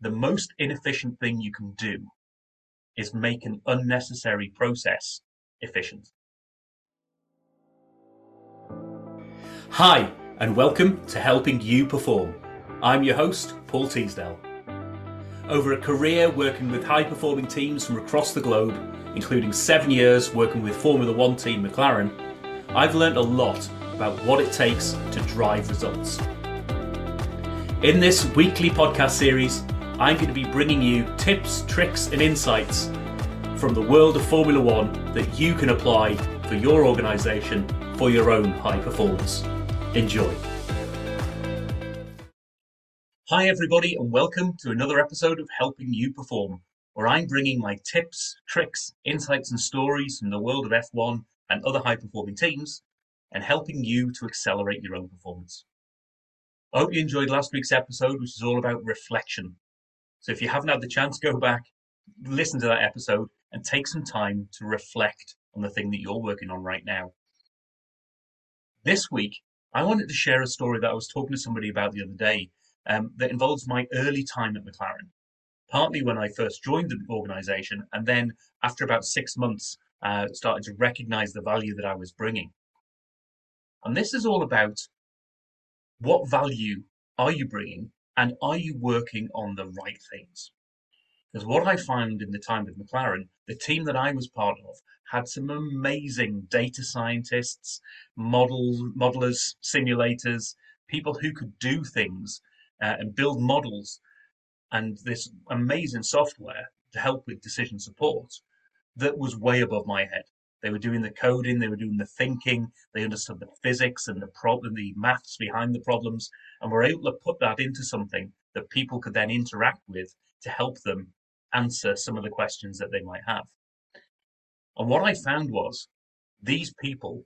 the most inefficient thing you can do is make an unnecessary process efficient. Hi, and welcome to Helping You Perform. I'm your host, Paul Teasdale. Over a career working with high performing teams from across the globe, including seven years working with Formula One team McLaren, I've learned a lot about what it takes to drive results. In this weekly podcast series, I'm going to be bringing you tips, tricks, and insights from the world of Formula One that you can apply for your organisation for your own high performance. Enjoy. Hi, everybody, and welcome to another episode of Helping You Perform, where I'm bringing my tips, tricks, insights, and stories from the world of F1 and other high performing teams and helping you to accelerate your own performance. I hope you enjoyed last week's episode, which is all about reflection. So if you haven't had the chance, go back, listen to that episode, and take some time to reflect on the thing that you're working on right now. This week, I wanted to share a story that I was talking to somebody about the other day um, that involves my early time at McLaren. Partly when I first joined the organization, and then after about six months, uh, started to recognize the value that I was bringing. And this is all about what value are you bringing and are you working on the right things? Because what I found in the time with McLaren, the team that I was part of had some amazing data scientists, model, modelers, simulators, people who could do things uh, and build models and this amazing software to help with decision support that was way above my head. They were doing the coding, they were doing the thinking, they understood the physics and the problem, the maths behind the problems, and were able to put that into something that people could then interact with to help them answer some of the questions that they might have. And what I found was these people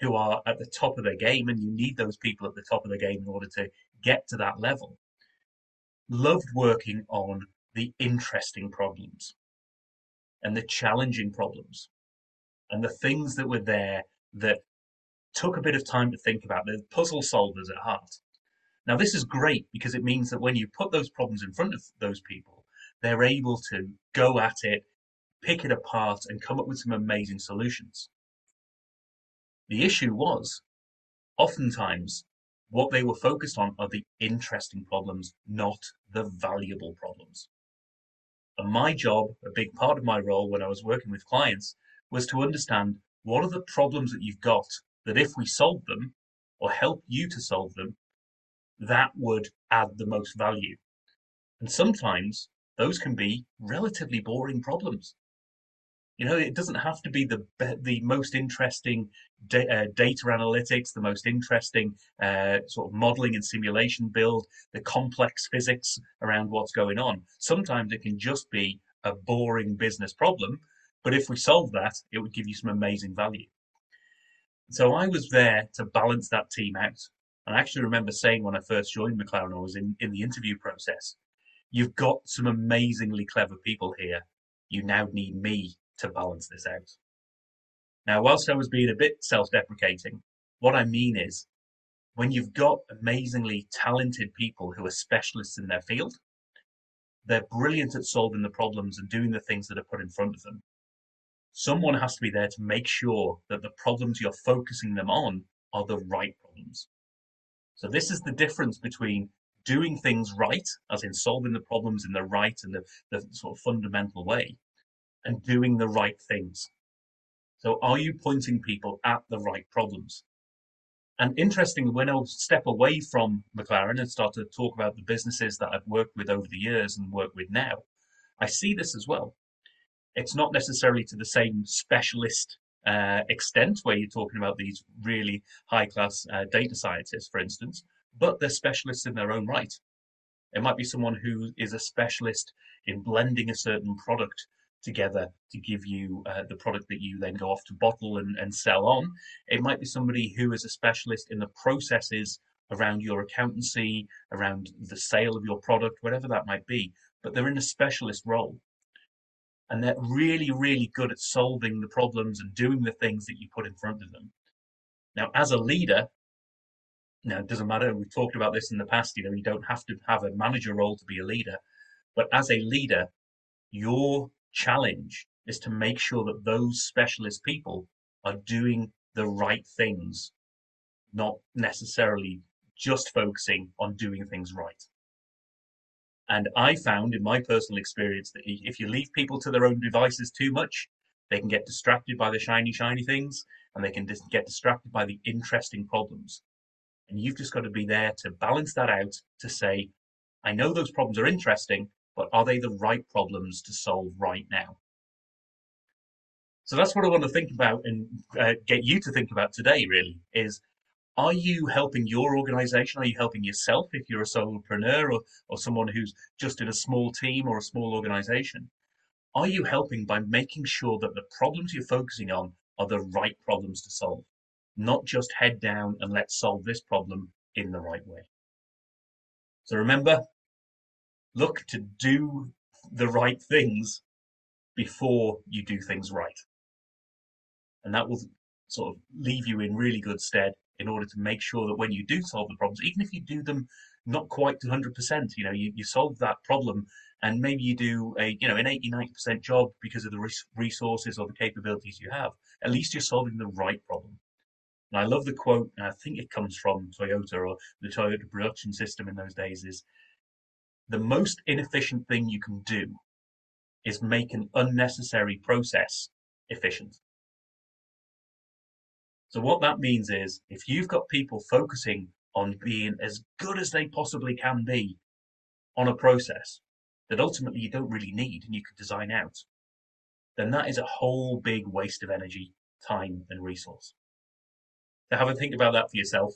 who are at the top of their game, and you need those people at the top of the game in order to get to that level, loved working on the interesting problems and the challenging problems and the things that were there that took a bit of time to think about. the puzzle solvers at heart. Now, this is great because it means that when you put those problems in front of those people, they're able to go at it, pick it apart, and come up with some amazing solutions. The issue was, oftentimes, what they were focused on are the interesting problems, not the valuable problems. And my job, a big part of my role when I was working with clients, was to understand what are the problems that you've got that if we solve them or help you to solve them, that would add the most value. And sometimes those can be relatively boring problems. You know, it doesn't have to be the the most interesting da- uh, data analytics, the most interesting uh, sort of modeling and simulation build, the complex physics around what's going on. Sometimes it can just be a boring business problem but if we solve that, it would give you some amazing value. So I was there to balance that team out. And I actually remember saying when I first joined McLaren, I was in, in the interview process, you've got some amazingly clever people here. You now need me to balance this out. Now, whilst I was being a bit self deprecating, what I mean is when you've got amazingly talented people who are specialists in their field, they're brilliant at solving the problems and doing the things that are put in front of them someone has to be there to make sure that the problems you're focusing them on are the right problems. So this is the difference between doing things right, as in solving the problems in the right and the, the sort of fundamental way, and doing the right things. So are you pointing people at the right problems? And interestingly, when I step away from McLaren and start to talk about the businesses that I've worked with over the years and work with now, I see this as well it's not necessarily to the same specialist uh, extent where you're talking about these really high class uh, data scientists, for instance, but they're specialists in their own right. It might be someone who is a specialist in blending a certain product together to give you uh, the product that you then go off to bottle and, and sell on. It might be somebody who is a specialist in the processes around your accountancy, around the sale of your product, whatever that might be, but they're in a specialist role and they're really, really good at solving the problems and doing the things that you put in front of them. Now, as a leader, now it doesn't matter. We've talked about this in the past. You know, you don't have to have a manager role to be a leader, But as a leader, your challenge is to make sure that those specialist people are doing the right things, not necessarily just focusing on doing things right. And I found in my personal experience that if you leave people to their own devices too much, they can get distracted by the shiny, shiny things and they can get distracted by the interesting problems. And you've just got to be there to balance that out to say, I know those problems are interesting, but are they the right problems to solve right now? So that's what I want to think about and uh, get you to think about today, really, is are you helping your organization? Are you helping yourself if you're a solopreneur or, or someone who's just in a small team or a small organization? Are you helping by making sure that the problems you're focusing on are the right problems to solve? Not just head down and let's solve this problem in the right way. So remember, look to do the right things before you do things right. And that will sort of leave you in really good stead in order to make sure that when you do solve the problems, even if you do them not quite to 100%, you know, you, you solve that problem and maybe you do a, you know, an 80, 90% job because of the resources or the capabilities you have, at least you're solving the right problem. And I love the quote, and I think it comes from Toyota or the Toyota production system in those days is the most inefficient thing you can do is make an unnecessary process efficient. So what that means is if you've got people focusing on being as good as they possibly can be on a process that ultimately you don't really need and you could design out, then that is a whole big waste of energy, time, and resource. So have a think about that for yourself.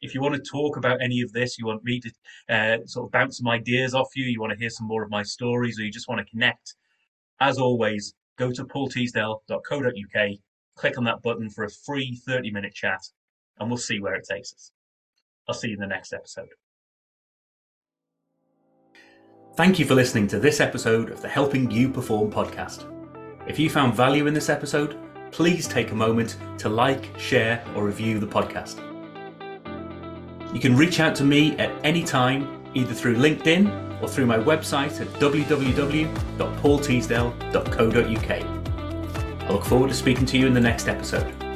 If you want to talk about any of this, you want me to uh, sort of bounce some ideas off you, you want to hear some more of my stories, or you just want to connect, as always, go to paulteasdale.co.uk click on that button for a free 30 minute chat and we'll see where it takes us. I'll see you in the next episode. Thank you for listening to this episode of the Helping You Perform podcast. If you found value in this episode, please take a moment to like, share, or review the podcast. You can reach out to me at any time, either through LinkedIn or through my website at www.paulteasdale.co.uk. I look forward to speaking to you in the next episode.